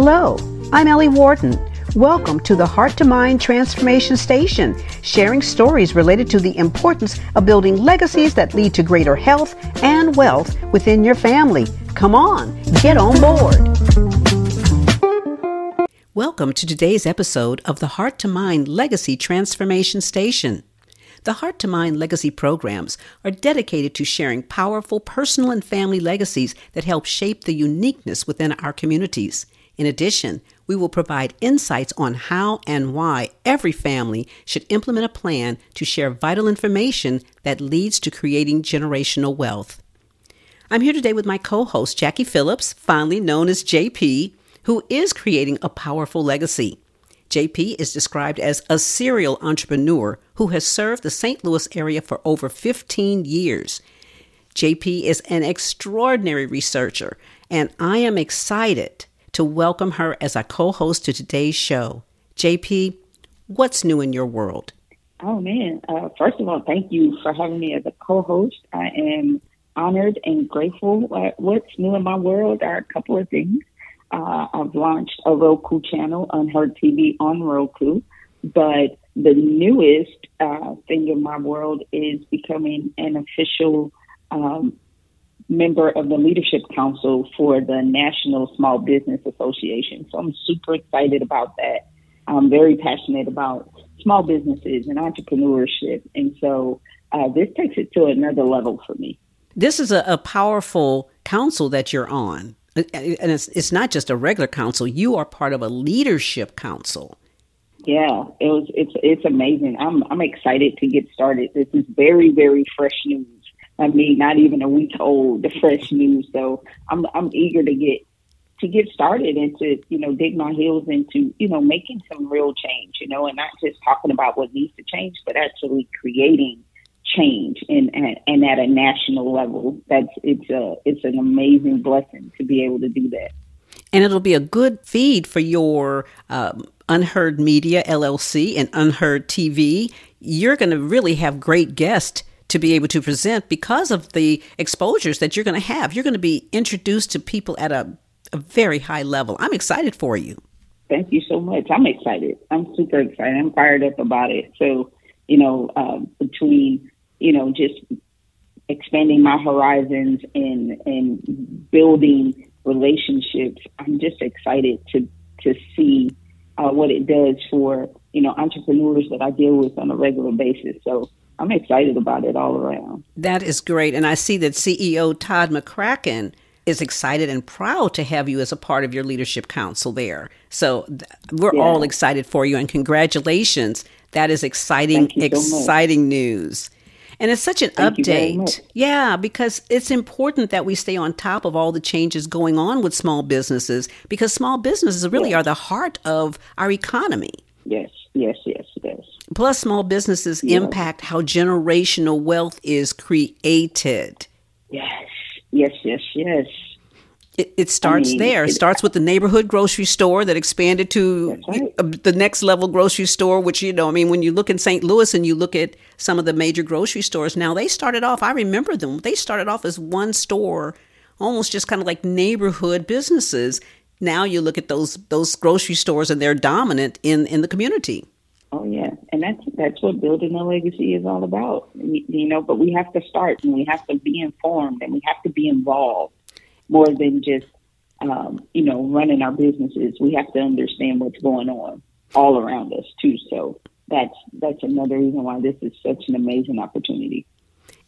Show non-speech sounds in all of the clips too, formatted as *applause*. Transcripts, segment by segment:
Hello, I'm Ellie Wharton. Welcome to the Heart to Mind Transformation Station, sharing stories related to the importance of building legacies that lead to greater health and wealth within your family. Come on, get on board. Welcome to today's episode of the Heart to Mind Legacy Transformation Station. The Heart to Mind Legacy programs are dedicated to sharing powerful personal and family legacies that help shape the uniqueness within our communities. In addition, we will provide insights on how and why every family should implement a plan to share vital information that leads to creating generational wealth. I'm here today with my co host, Jackie Phillips, fondly known as JP, who is creating a powerful legacy. JP is described as a serial entrepreneur who has served the St. Louis area for over 15 years. JP is an extraordinary researcher, and I am excited to welcome her as a co host to today's show. JP, what's new in your world? Oh, man. Uh, first of all, thank you for having me as a co host. I am honored and grateful. What's new in my world are a couple of things. Uh, I've launched a Roku channel, Unheard TV on Roku, but the newest uh, thing in my world is becoming an official um, member of the Leadership Council for the National Small Business Association. So I'm super excited about that. I'm very passionate about small businesses and entrepreneurship. And so uh, this takes it to another level for me. This is a, a powerful council that you're on. And it's, it's not just a regular council, you are part of a leadership council. Yeah, it was. It's it's amazing. I'm I'm excited to get started. This is very very fresh news I mean, not even a week old, the fresh news. So I'm I'm eager to get to get started and to you know dig my heels into you know making some real change. You know, and not just talking about what needs to change, but actually creating change and and, at a national level. That's it's a it's an amazing blessing to be able to do that. And it'll be a good feed for your um, Unheard Media LLC and Unheard TV. You're going to really have great guests to be able to present because of the exposures that you're going to have. You're going to be introduced to people at a, a very high level. I'm excited for you. Thank you so much. I'm excited. I'm super excited. I'm fired up about it. So, you know, um, between, you know, just expanding my horizons and and building relationships, I'm just excited to to see uh, what it does for you know entrepreneurs that I deal with on a regular basis. So I'm excited about it all around. That is great. And I see that CEO Todd McCracken is excited and proud to have you as a part of your leadership council there. So we're yeah. all excited for you and congratulations. That is exciting, exciting so news. And it's such an Thank update. Yeah, because it's important that we stay on top of all the changes going on with small businesses because small businesses really yeah. are the heart of our economy. Yes, yes, yes, yes. Plus, small businesses impact how generational wealth is created. Yes, yes, yes, yes. It, it starts I mean, there. It, it, starts with the neighborhood grocery store that expanded to right. Uh, the next level grocery store, which, you know, I mean, when you look in St. Louis and you look at some of the major grocery stores now, they started off, I remember them, they started off as one store, almost just kind of like neighborhood businesses. Now you look at those those grocery stores and they're dominant in, in the community. Oh yeah, and that's that's what building a legacy is all about. You know, but we have to start and we have to be informed and we have to be involved more than just um, you know running our businesses. We have to understand what's going on all around us too. So that's that's another reason why this is such an amazing opportunity.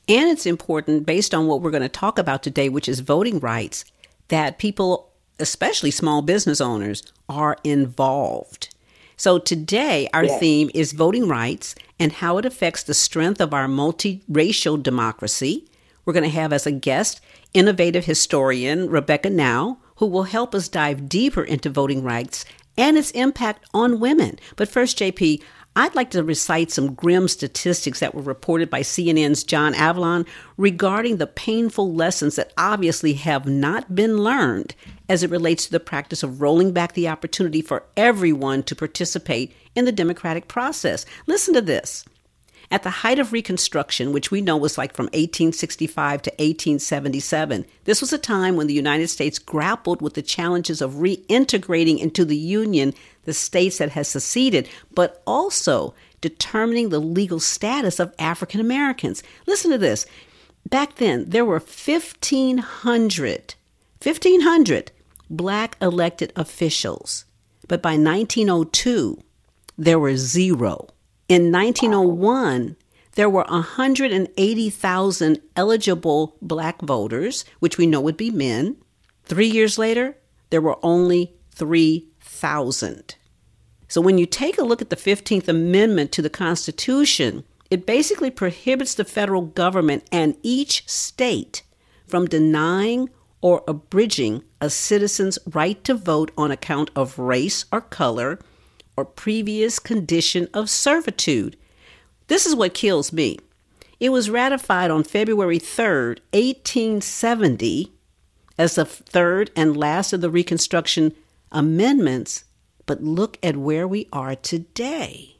And it's important, based on what we're going to talk about today, which is voting rights, that people, especially small business owners, are involved so today, our yes. theme is voting rights and how it affects the strength of our multiracial democracy. We're going to have as a guest innovative historian Rebecca Now, who will help us dive deeper into voting rights and its impact on women. But first, JP, I'd like to recite some grim statistics that were reported by CNN's John Avlon regarding the painful lessons that obviously have not been learned as it relates to the practice of rolling back the opportunity for everyone to participate in the democratic process. Listen to this. At the height of Reconstruction, which we know was like from 1865 to 1877, this was a time when the United States grappled with the challenges of reintegrating into the Union the states that had seceded, but also determining the legal status of African Americans. Listen to this. Back then, there were 1,500, 1,500 black elected officials. But by 1902, there were zero. In 1901, there were 180,000 eligible black voters, which we know would be men. Three years later, there were only 3,000. So when you take a look at the 15th Amendment to the Constitution, it basically prohibits the federal government and each state from denying or abridging a citizen's right to vote on account of race or color or previous condition of servitude. This is what kills me. It was ratified on February 3rd, 1870, as the third and last of the Reconstruction amendments, but look at where we are today.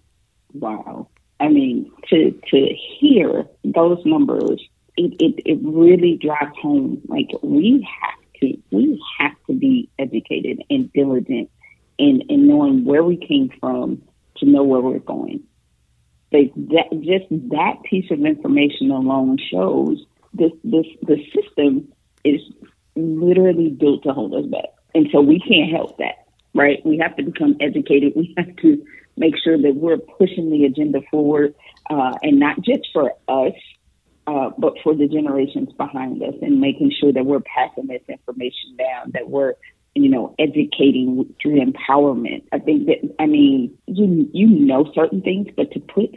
Wow. I mean, to to hear those numbers, it, it, it really drives home. Like we have to we have to be educated and diligent in, in knowing where we came from to know where we're going. Like that just that piece of information alone shows this this the system is literally built to hold us back. And so we can't help that. Right? We have to become educated. We have to make sure that we're pushing the agenda forward, uh, and not just for us, uh, but for the generations behind us, and making sure that we're passing this information down, that we're you know, educating through empowerment. I think that, I mean, you, you know certain things, but to put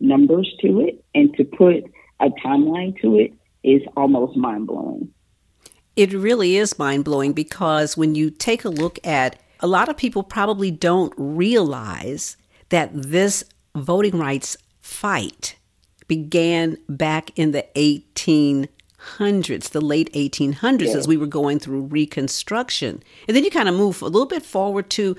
numbers to it and to put a timeline to it is almost mind blowing. It really is mind blowing because when you take a look at a lot of people probably don't realize that this voting rights fight began back in the 1800s, the late 1800s, yeah. as we were going through Reconstruction. And then you kind of move a little bit forward to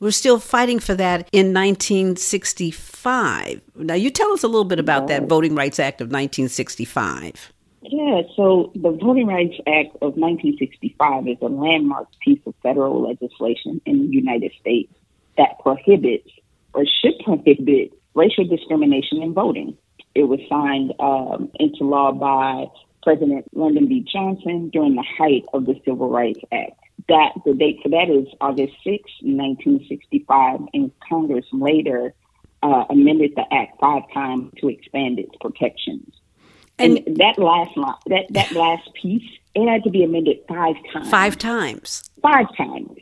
we're still fighting for that in 1965. Now, you tell us a little bit about that Voting Rights Act of 1965. Yeah, so the Voting Rights Act of 1965 is a landmark piece of federal legislation in the United States that prohibits or should prohibit racial discrimination in voting. It was signed um, into law by President Lyndon B. Johnson during the height of the Civil Rights Act. That the date for that is August 6, 1965, and Congress later uh, amended the act five times to expand its protections. And, and that last line, that that last piece, it had to be amended five times. Five times. Five times,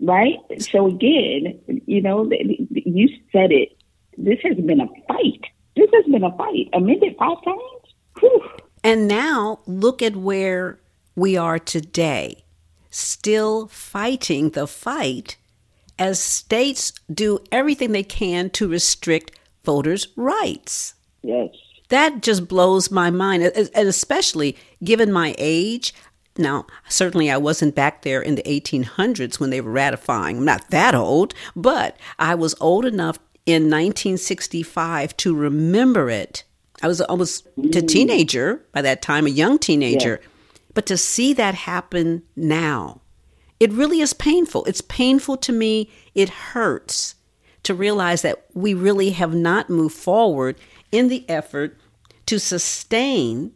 right? So again, you know, you said it. This has been a fight. This has been a fight. Amended five times. And now look at where we are today, still fighting the fight as states do everything they can to restrict voters' rights. Yes that just blows my mind, and especially given my age. Now, certainly I wasn't back there in the 1800s when they were ratifying. I'm not that old, but I was old enough in 1965 to remember it. I was almost a teenager by that time, a young teenager. Yeah. But to see that happen now, it really is painful. It's painful to me. It hurts to realize that we really have not moved forward in the effort to sustain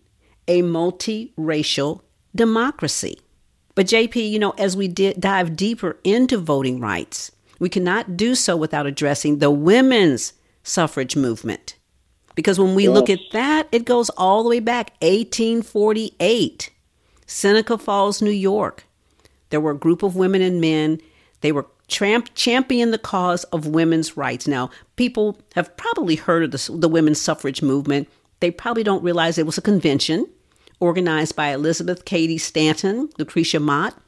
a multiracial democracy. But, JP, you know, as we dive deeper into voting rights, we cannot do so without addressing the women's suffrage movement. Because when we yes. look at that, it goes all the way back 1848, Seneca Falls, New York. There were a group of women and men. They were tramp, championing the cause of women's rights. Now, people have probably heard of the, the women's suffrage movement. They probably don't realize it was a convention organized by Elizabeth Cady Stanton, Lucretia Mott,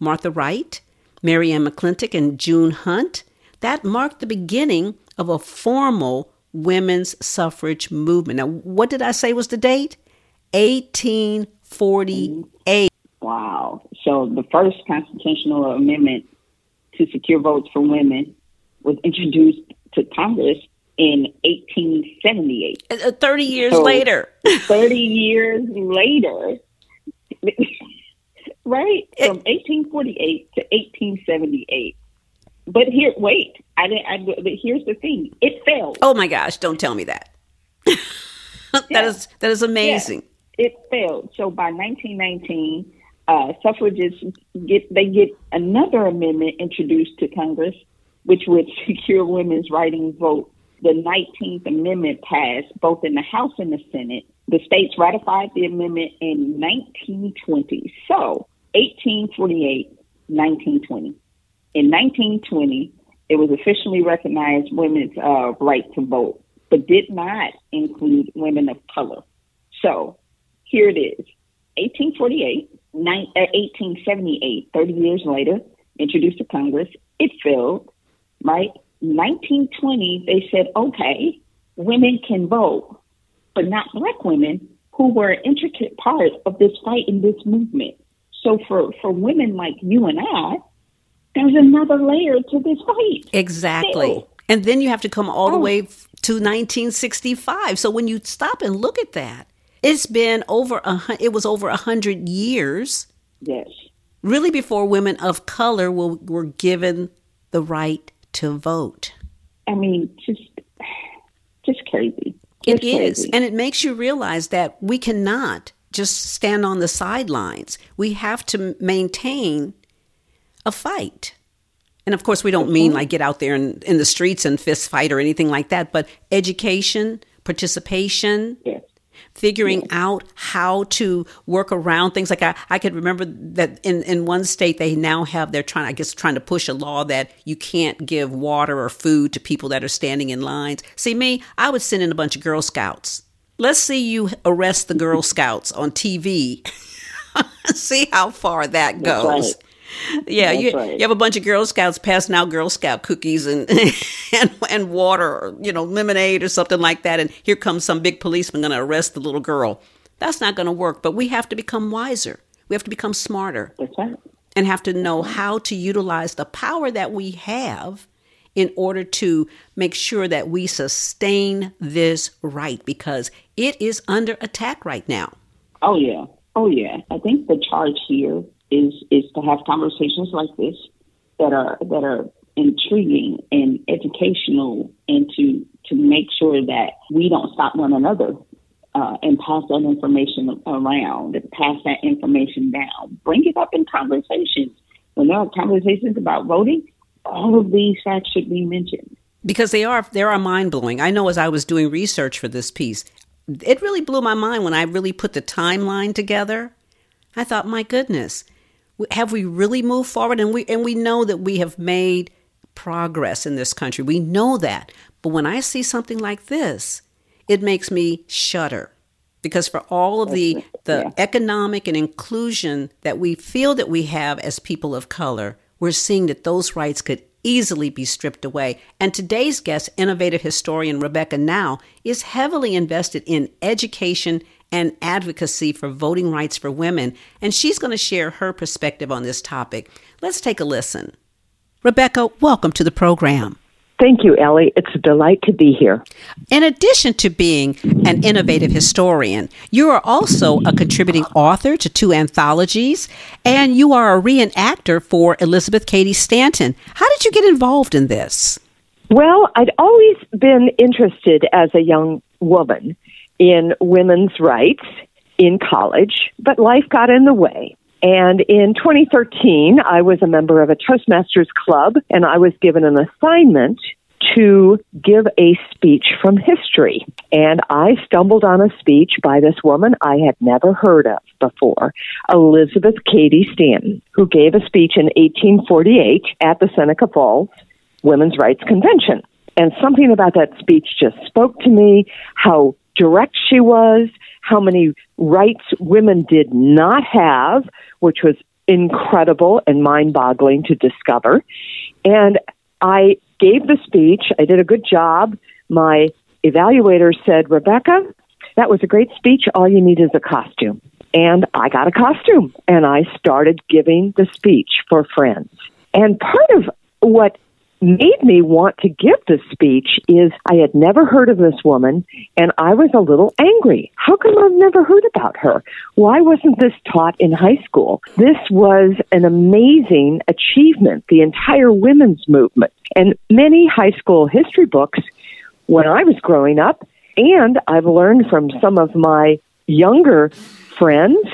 Martha Wright, Mary Ann McClintock, and June Hunt. That marked the beginning of a formal women's suffrage movement. Now, what did I say was the date? 1848. Wow. So the first constitutional amendment to secure votes for women was introduced to Congress in 1878. Uh, 30 years so, later. *laughs* 30 years later. *laughs* right? From 1848 to 1878. But here, wait. I didn't. I, but here's the thing. It failed. Oh my gosh! Don't tell me that. *laughs* that yeah. is that is amazing. Yeah. It failed. So by 1919, uh, suffragists get they get another amendment introduced to Congress, which would *laughs* secure women's writing vote. The 19th Amendment passed both in the House and the Senate. The states ratified the amendment in 1920. So 1848, 1920. In 1920, it was officially recognized women's uh, right to vote, but did not include women of color. So here it is 1848, 1878, uh, 30 years later, introduced to Congress. It failed, right? 1920, they said, okay, women can vote, but not black women who were an intricate part of this fight in this movement. So for, for women like you and I, there's another layer to this fight. Exactly. Still. And then you have to come all oh. the way to 1965. So when you stop and look at that, it's been over a it was over a hundred years. Yes. Really, before women of color were, were given the right to vote. I mean, just just crazy. Just it is, crazy. and it makes you realize that we cannot just stand on the sidelines. We have to maintain a fight. And of course, we don't mean mm-hmm. like get out there in, in the streets and fist fight or anything like that, but education, participation, yes. figuring yes. out how to work around things. Like I, I could remember that in, in one state, they now have, they're trying, I guess, trying to push a law that you can't give water or food to people that are standing in lines. See, me, I would send in a bunch of Girl Scouts. Let's see you arrest the Girl *laughs* Scouts on TV. *laughs* see how far that goes yeah, you, right. you have a bunch of Girl Scouts passing out Girl Scout cookies and, *laughs* and and water, or, you know, lemonade or something like that, and here comes some big policeman going to arrest the little girl. That's not going to work. But we have to become wiser. We have to become smarter, right. and have to know how to utilize the power that we have in order to make sure that we sustain this right because it is under attack right now. Oh yeah, oh yeah. I think the charge here is is to have conversations like this that are that are intriguing and educational and to to make sure that we don't stop one another uh, and pass that information around and pass that information down. Bring it up in conversations. When there are conversations about voting, all of these facts should be mentioned. Because they are they are mind blowing. I know as I was doing research for this piece, it really blew my mind when I really put the timeline together. I thought, my goodness, have we really moved forward? And we and we know that we have made progress in this country. We know that. But when I see something like this, it makes me shudder because for all of the the yeah. economic and inclusion that we feel that we have as people of color, we're seeing that those rights could easily be stripped away. And today's guest, innovative historian Rebecca Now, is heavily invested in education and advocacy for voting rights for women, and she's going to share her perspective on this topic. Let's take a listen. Rebecca, welcome to the program. Thank you, Ellie. It's a delight to be here. In addition to being an innovative historian, you are also a contributing author to two anthologies, and you are a reenactor for Elizabeth Cady Stanton. How did you get involved in this? Well, I'd always been interested as a young woman in women's rights in college, but life got in the way. And in 2013, I was a member of a Toastmasters club, and I was given an assignment to give a speech from history. And I stumbled on a speech by this woman I had never heard of before, Elizabeth Cady Stanton, who gave a speech in 1848 at the Seneca Falls Women's Rights Convention. And something about that speech just spoke to me how direct she was, how many rights women did not have, which was incredible and mind boggling to discover. And I gave the speech, I did a good job. My evaluator said, Rebecca, that was a great speech. All you need is a costume. And I got a costume and I started giving the speech for friends. And part of what made me want to give this speech is I had never heard of this woman and I was a little angry. How come I've never heard about her? Why wasn't this taught in high school? This was an amazing achievement, the entire women's movement. And many high school history books when I was growing up, and I've learned from some of my younger friends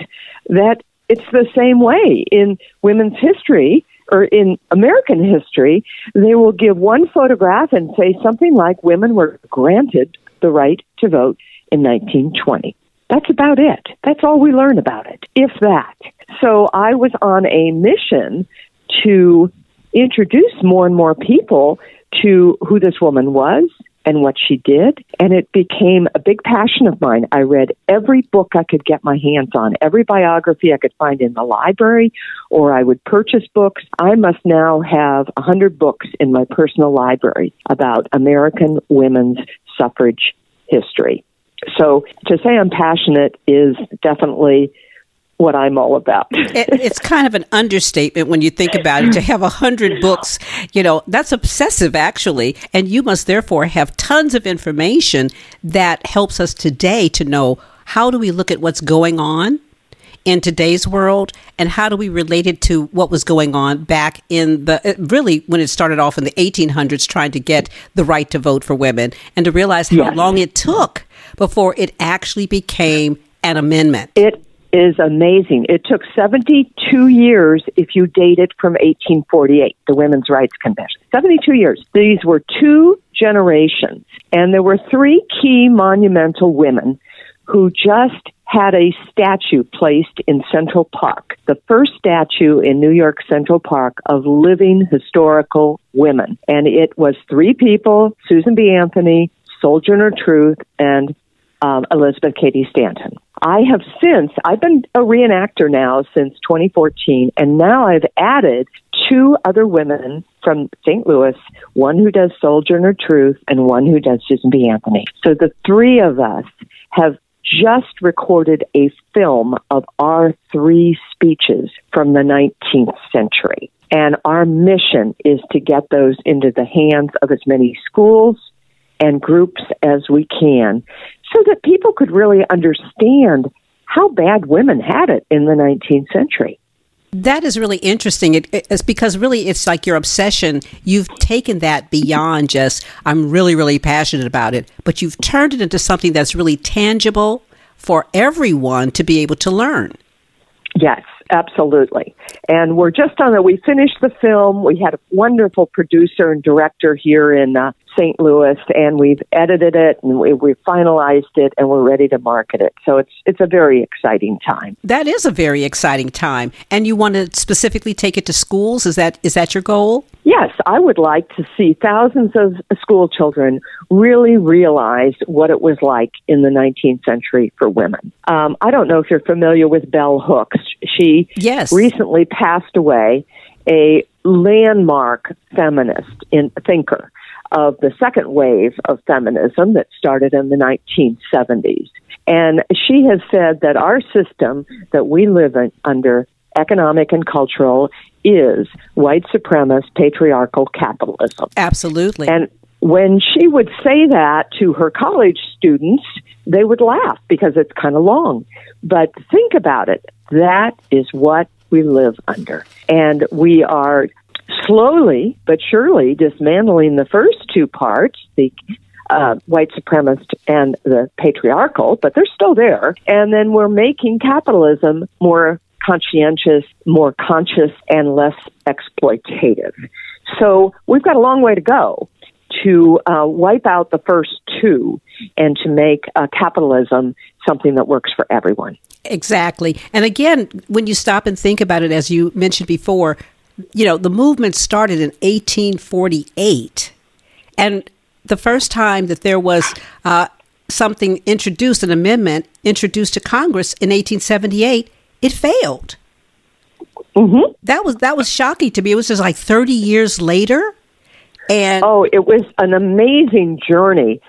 that it's the same way in women's history or in American history. They will give one photograph and say something like women were granted the right to vote in 1920. That's about it. That's all we learn about it, if that. So I was on a mission to introduce more and more people to who this woman was and what she did. And it became a big passion of mine. I read every book I could get my hands on, every biography I could find in the library, or I would purchase books. I must now have a hundred books in my personal library about American women's suffrage history. So to say I'm passionate is definitely what I'm all about. it, it's kind of an understatement when you think about it. To have a hundred books, you know, that's obsessive actually, and you must therefore have tons of information that helps us today to know how do we look at what's going on in today's world and how do we relate it to what was going on back in the uh, really when it started off in the 1800s trying to get the right to vote for women and to realize how yes. long it took before it actually became an amendment. It is amazing. It took 72 years if you date it from 1848, the Women's Rights Convention. 72 years. These were two generations, and there were three key monumental women who just had a statue placed in Central Park, the first statue in New York Central Park of living historical women. And it was three people Susan B. Anthony, Sojourner Truth, and um, Elizabeth Cady Stanton. I have since, I've been a reenactor now since 2014, and now I've added two other women from St. Louis, one who does Sojourner Truth and one who does Susan B. Anthony. So the three of us have just recorded a film of our three speeches from the 19th century. And our mission is to get those into the hands of as many schools and groups as we can so that people could really understand how bad women had it in the 19th century. That is really interesting. It, it's because really it's like your obsession. You've taken that beyond just, I'm really, really passionate about it, but you've turned it into something that's really tangible for everyone to be able to learn. Yes, absolutely. And we're just on it. We finished the film. We had a wonderful producer and director here in uh, St. Louis, and we've edited it and we, we've finalized it, and we're ready to market it. So it's it's a very exciting time. That is a very exciting time. And you want to specifically take it to schools? Is that is that your goal? Yes, I would like to see thousands of school children really realize what it was like in the 19th century for women. Um, I don't know if you're familiar with Bell Hooks. She yes. recently passed away, a landmark feminist in, thinker of the second wave of feminism that started in the 1970s. And she has said that our system that we live in, under, economic and cultural, is white supremacist patriarchal capitalism. Absolutely. And when she would say that to her college students, they would laugh because it's kind of long. But think about it. That is what we live under. And we are slowly but surely dismantling the first two parts, the uh, white supremacist and the patriarchal, but they're still there. And then we're making capitalism more conscientious, more conscious, and less exploitative. So we've got a long way to go to uh, wipe out the first two and to make uh, capitalism something that works for everyone. Exactly. And again, when you stop and think about it, as you mentioned before, you know, the movement started in 1848. And the first time that there was uh, something introduced, an amendment introduced to Congress in 1878, it failed. Mm-hmm. That was that was shocking to me. It was just like 30 years later. And oh, it was an amazing journey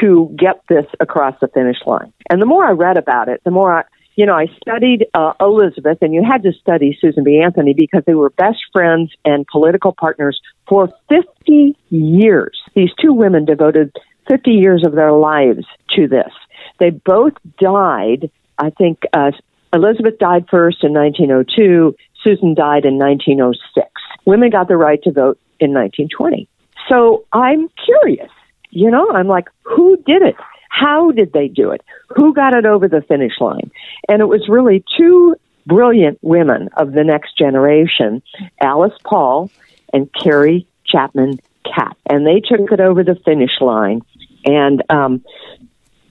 to get this across the finish line. And the more I read about it, the more I, you know, I studied uh, Elizabeth, and you had to study Susan B. Anthony because they were best friends and political partners for 50 years. These two women devoted 50 years of their lives to this. They both died, I think, uh, Elizabeth died first in 1902, Susan died in 1906. Women got the right to vote in 1920. So I'm curious, you know, I'm like, who did it? How did they do it? Who got it over the finish line? And it was really two brilliant women of the next generation, Alice Paul and Carrie Chapman Catt. And they took it over the finish line. And um,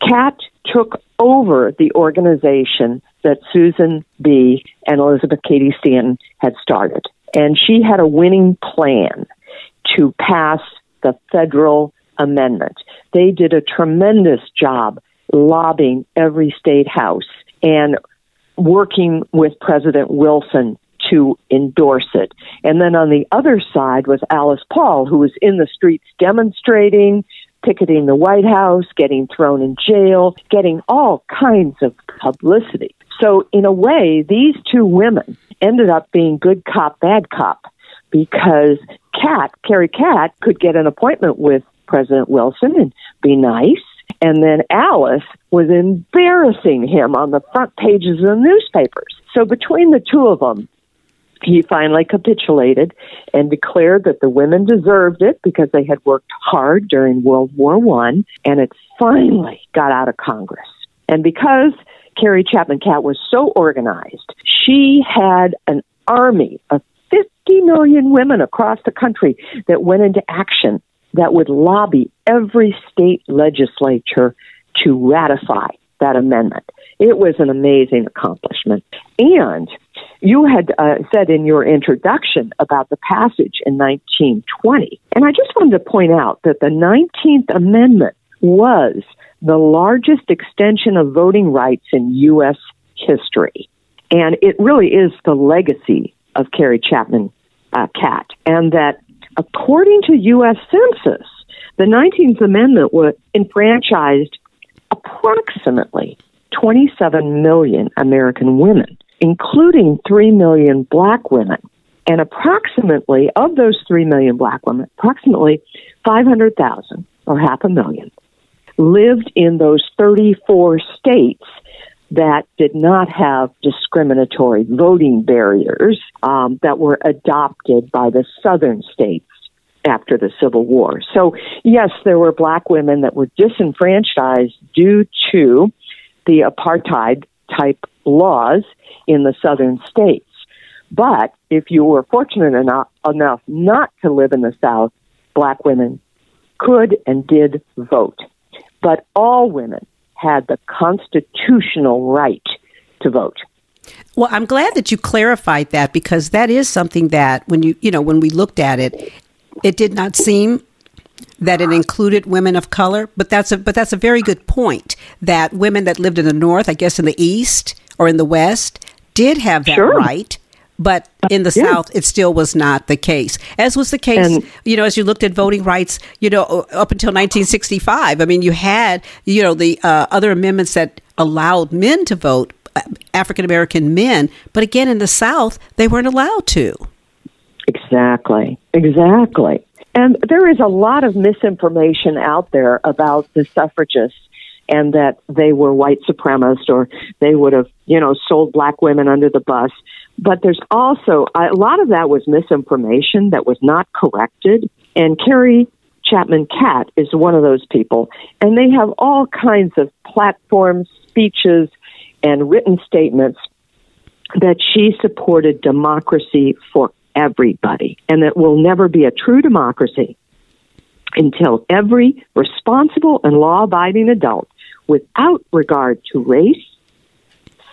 Catt took over the organization that Susan B. and Elizabeth Cady Stanton had started. And she had a winning plan to pass the federal amendment. They did a tremendous job lobbying every state house and working with President Wilson to endorse it. And then on the other side was Alice Paul, who was in the streets demonstrating, picketing the White House, getting thrown in jail, getting all kinds of publicity. So, in a way, these two women ended up being good cop, bad cop because Catt, Carrie Catt, could get an appointment with President Wilson and be nice. And then Alice was embarrassing him on the front pages of the newspapers. So between the two of them, he finally capitulated and declared that the women deserved it because they had worked hard during World War One, and it finally got out of Congress. And because Carrie Chapman Catt was so organized, she had an army of 50 million women across the country that went into action that would lobby every state legislature to ratify that amendment. It was an amazing accomplishment. And you had uh, said in your introduction about the passage in 1920. And I just wanted to point out that the 19th Amendment was the largest extension of voting rights in U.S. history. And it really is the legacy of Carrie Chapman uh, Catt. And that according to U.S. Census, the 19th Amendment was enfranchised approximately 27 million American women, including 3 million black women. And approximately, of those 3 million black women, approximately 500,000 or half a million lived in those 34 states that did not have discriminatory voting barriers um, that were adopted by the southern states after the Civil War. So, yes, there were black women that were disenfranchised due to the apartheid type laws in the southern states. But if you were fortunate enough, enough not to live in the South, black women could and did vote. But all women had the constitutional right to vote. Well, I'm glad that you clarified that because that is something that when you, you know, when we looked at it, it did not seem that it included women of color, but that's a but that's a very good point that women that lived in the north, I guess in the east or in the west, did have that sure. right. But in the yeah. South, it still was not the case. As was the case, and, you know, as you looked at voting rights, you know, up until 1965. I mean, you had, you know, the uh, other amendments that allowed men to vote, uh, African American men. But again, in the South, they weren't allowed to. Exactly. Exactly. And there is a lot of misinformation out there about the suffragists and that they were white supremacists or they would have, you know, sold black women under the bus. But there's also a lot of that was misinformation that was not corrected. And Carrie Chapman Catt is one of those people. And they have all kinds of platforms, speeches, and written statements that she supported democracy for everybody and that will never be a true democracy until every responsible and law abiding adult, without regard to race,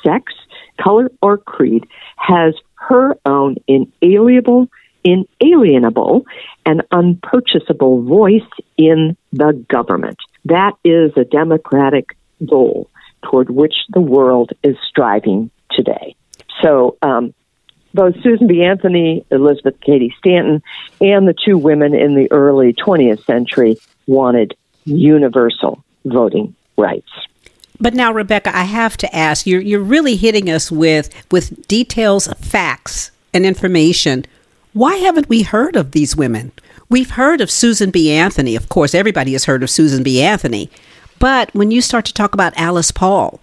sex, color, or creed, has her own inalienable, inalienable, and unpurchasable voice in the government. That is a democratic goal toward which the world is striving today. So, um, both Susan B. Anthony, Elizabeth Cady Stanton, and the two women in the early 20th century wanted universal voting rights. But now, Rebecca, I have to ask you're you're really hitting us with with details, facts, and information. Why haven't we heard of these women? We've heard of Susan B. Anthony, of course. Everybody has heard of Susan B. Anthony, but when you start to talk about Alice Paul,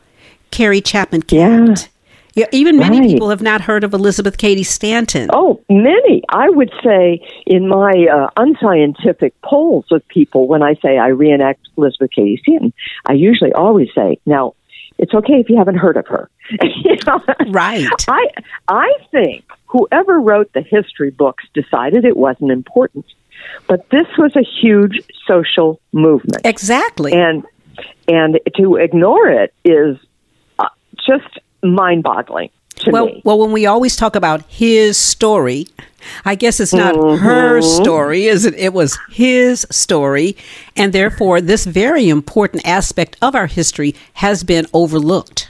Carrie Chapman Catt, yeah, even many right. people have not heard of Elizabeth Cady Stanton. Oh, many. I would say in my uh, unscientific polls of people, when I say I reenact Elizabeth Cady Stanton, I usually always say, now, it's okay if you haven't heard of her. *laughs* you know? Right. I I think whoever wrote the history books decided it wasn't important. But this was a huge social movement. Exactly. And and to ignore it is uh, just mind boggling well, me. Well, when we always talk about his story, I guess it's not mm-hmm. her story, is it? It was his story. And therefore, this very important aspect of our history has been overlooked.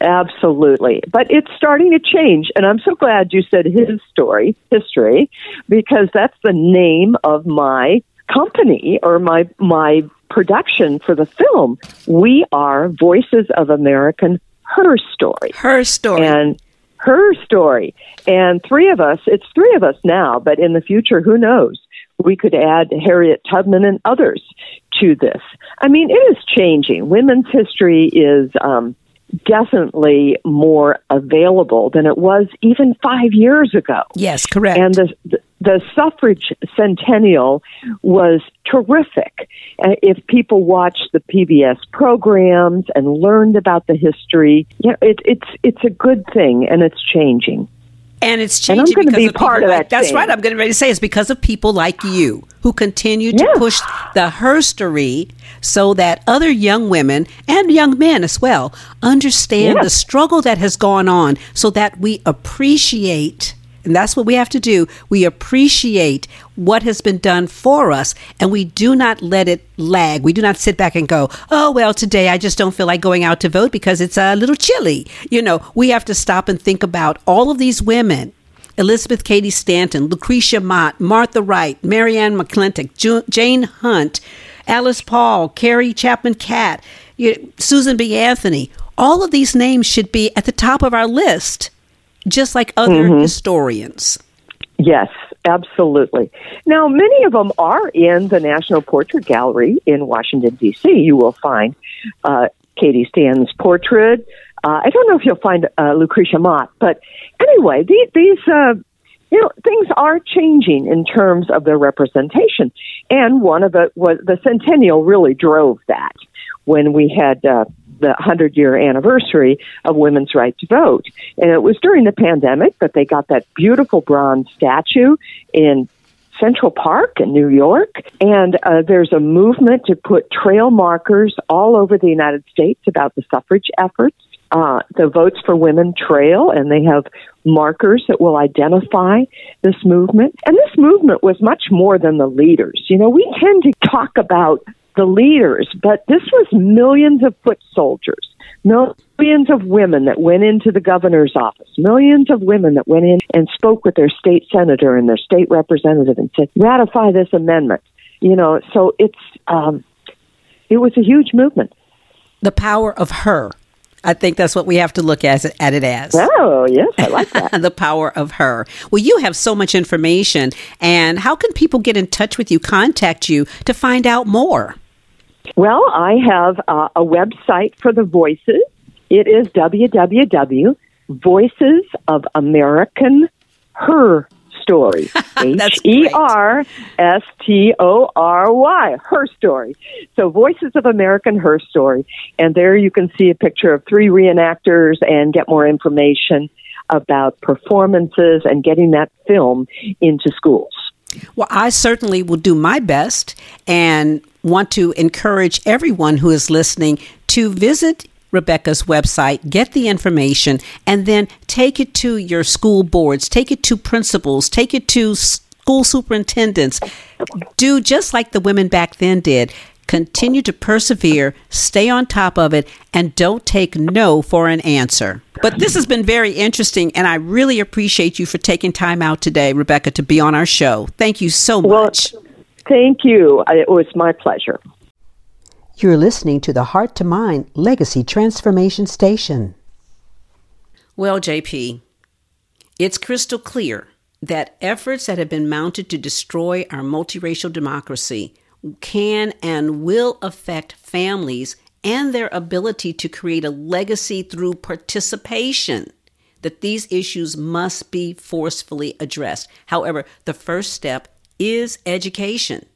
Absolutely. But it's starting to change. And I'm so glad you said his story, history, because that's the name of my company or my, my production for the film. We are Voices of American her story. Her story. And her story. And three of us, it's three of us now, but in the future, who knows? We could add Harriet Tubman and others to this. I mean, it is changing. Women's history is um, definitely more available than it was even five years ago. Yes, correct. And the, the, the suffrage centennial was terrific. Uh, if people watched the PBS programs and learned about the history, yeah, it, it's it's a good thing, and it's changing. And it's changing. And I'm going to be of part of that. that's thing. right. I'm getting ready to say it's because of people like you who continue to yeah. push the herstory so that other young women and young men as well understand yeah. the struggle that has gone on, so that we appreciate and that's what we have to do. We appreciate what has been done for us and we do not let it lag. We do not sit back and go, oh, well, today I just don't feel like going out to vote because it's a little chilly. You know, we have to stop and think about all of these women. Elizabeth Cady Stanton, Lucretia Mott, Martha Wright, Marianne McClintock, Jane Hunt, Alice Paul, Carrie Chapman Catt, Susan B. Anthony. All of these names should be at the top of our list just like other mm-hmm. historians. Yes, absolutely. Now, many of them are in the National Portrait Gallery in Washington, D.C. You will find uh, Cady Stanton's portrait. Uh, I don't know if you'll find uh, Lucretia Mott, but anyway, these, these uh, you know, things are changing in terms of their representation. And one of the was the centennial really drove that when we had uh, the 100 year anniversary of women's right to vote. And it was during the pandemic that they got that beautiful bronze statue in Central Park in New York. And uh, there's a movement to put trail markers all over the United States about the suffrage efforts. Uh, the Votes for Women Trail, and they have markers that will identify this movement. And this movement was much more than the leaders. You know, we tend to talk about the leaders, but this was millions of foot soldiers, millions of women that went into the governor's office, millions of women that went in and spoke with their state senator and their state representative and said, ratify this amendment. You know, so it's, um, it was a huge movement. The power of her. I think that's what we have to look at, at it as. Oh, yes, I like *laughs* that. the power of her. Well, you have so much information. And how can people get in touch with you, contact you to find out more? Well, I have uh, a website for the voices. It is www.voicesofamericanher story. *laughs* H E R S T O R Y, her story. So, Voices of American Her Story. And there you can see a picture of three reenactors and get more information about performances and getting that film into schools. Well, I certainly will do my best and want to encourage everyone who is listening to visit Rebecca's website, get the information, and then take it to your school boards, take it to principals, take it to school superintendents. Do just like the women back then did. Continue to persevere, stay on top of it, and don't take no for an answer. But this has been very interesting, and I really appreciate you for taking time out today, Rebecca, to be on our show. Thank you so much. Well, thank you. It was my pleasure. You're listening to the Heart to Mind Legacy Transformation Station. Well, JP, it's crystal clear that efforts that have been mounted to destroy our multiracial democracy can and will affect families and their ability to create a legacy through participation. That these issues must be forcefully addressed. However, the first step is education.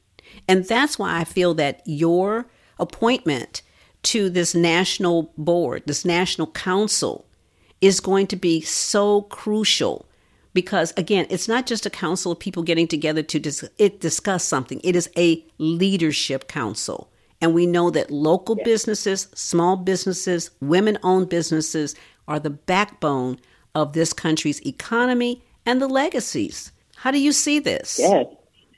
And that's why I feel that your appointment to this national board, this national council, is going to be so crucial because again it's not just a council of people getting together to dis- it discuss something. It is a leadership council. And we know that local yes. businesses small businesses women owned businesses are the backbone of this country's economy and the legacies. How do you see this? Yes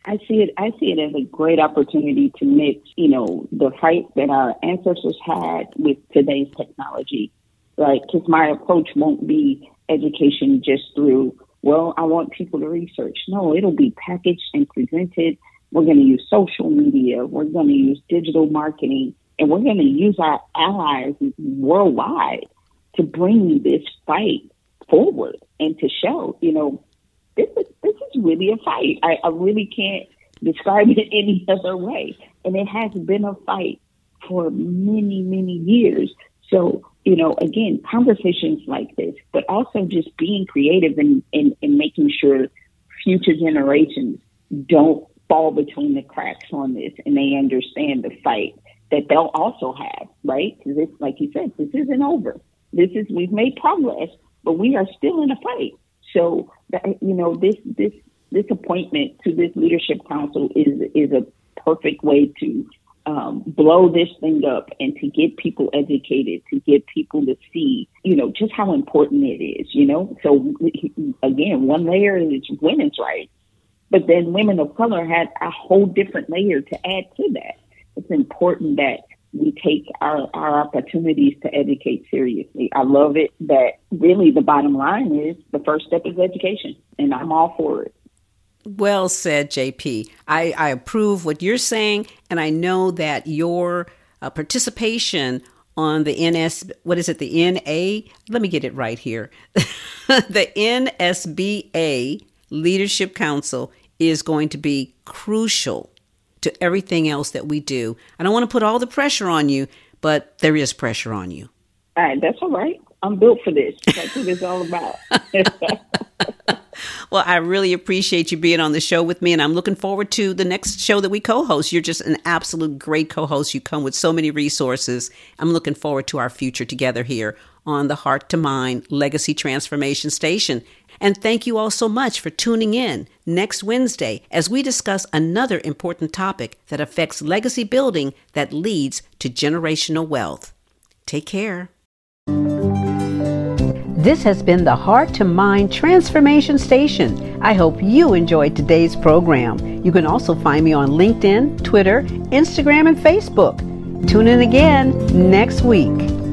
I see it. I see it as a great opportunity to mix, you know, the fight that our ancestors had with today's technology, right? Because my approach won't be education just through, well, I want people to research. No, it'll be packaged and presented. We're going to use social media. We're going to use digital marketing, and we're going to use our allies worldwide to bring this fight forward and to show, you know, this is this is really a fight. I, I really can't describe *laughs* it any other way. And it has been a fight for many, many years. So, you know, again, conversations like this, but also just being creative and, and, and making sure future generations don't fall between the cracks on this and they understand the fight that they'll also have, right? Because it's like you said, this isn't over. This is we've made progress, but we are still in a fight. So that, you know this this this appointment to this leadership council is is a perfect way to um, blow this thing up and to get people educated, to get people to see, you know, just how important it is, you know. So again, one layer is women's rights, but then women of color had a whole different layer to add to that. It's important that we take our, our opportunities to educate seriously. I love it that really the bottom line is the first step is education, and I'm all for it. Well said, JP. I, I approve what you're saying, and I know that your uh, participation on the NS, what is it, the NA? Let me get it right here. *laughs* the NSBA Leadership Council is going to be crucial to everything else that we do. I don't want to put all the pressure on you, but there is pressure on you. All right, that's all right. I'm built for this. That's what it's all about. *laughs* well, I really appreciate you being on the show with me, and I'm looking forward to the next show that we co host. You're just an absolute great co host. You come with so many resources. I'm looking forward to our future together here on the Heart to Mind Legacy Transformation Station. And thank you all so much for tuning in next Wednesday as we discuss another important topic that affects legacy building that leads to generational wealth. Take care. This has been the Heart to Mind Transformation Station. I hope you enjoyed today's program. You can also find me on LinkedIn, Twitter, Instagram, and Facebook. Tune in again next week.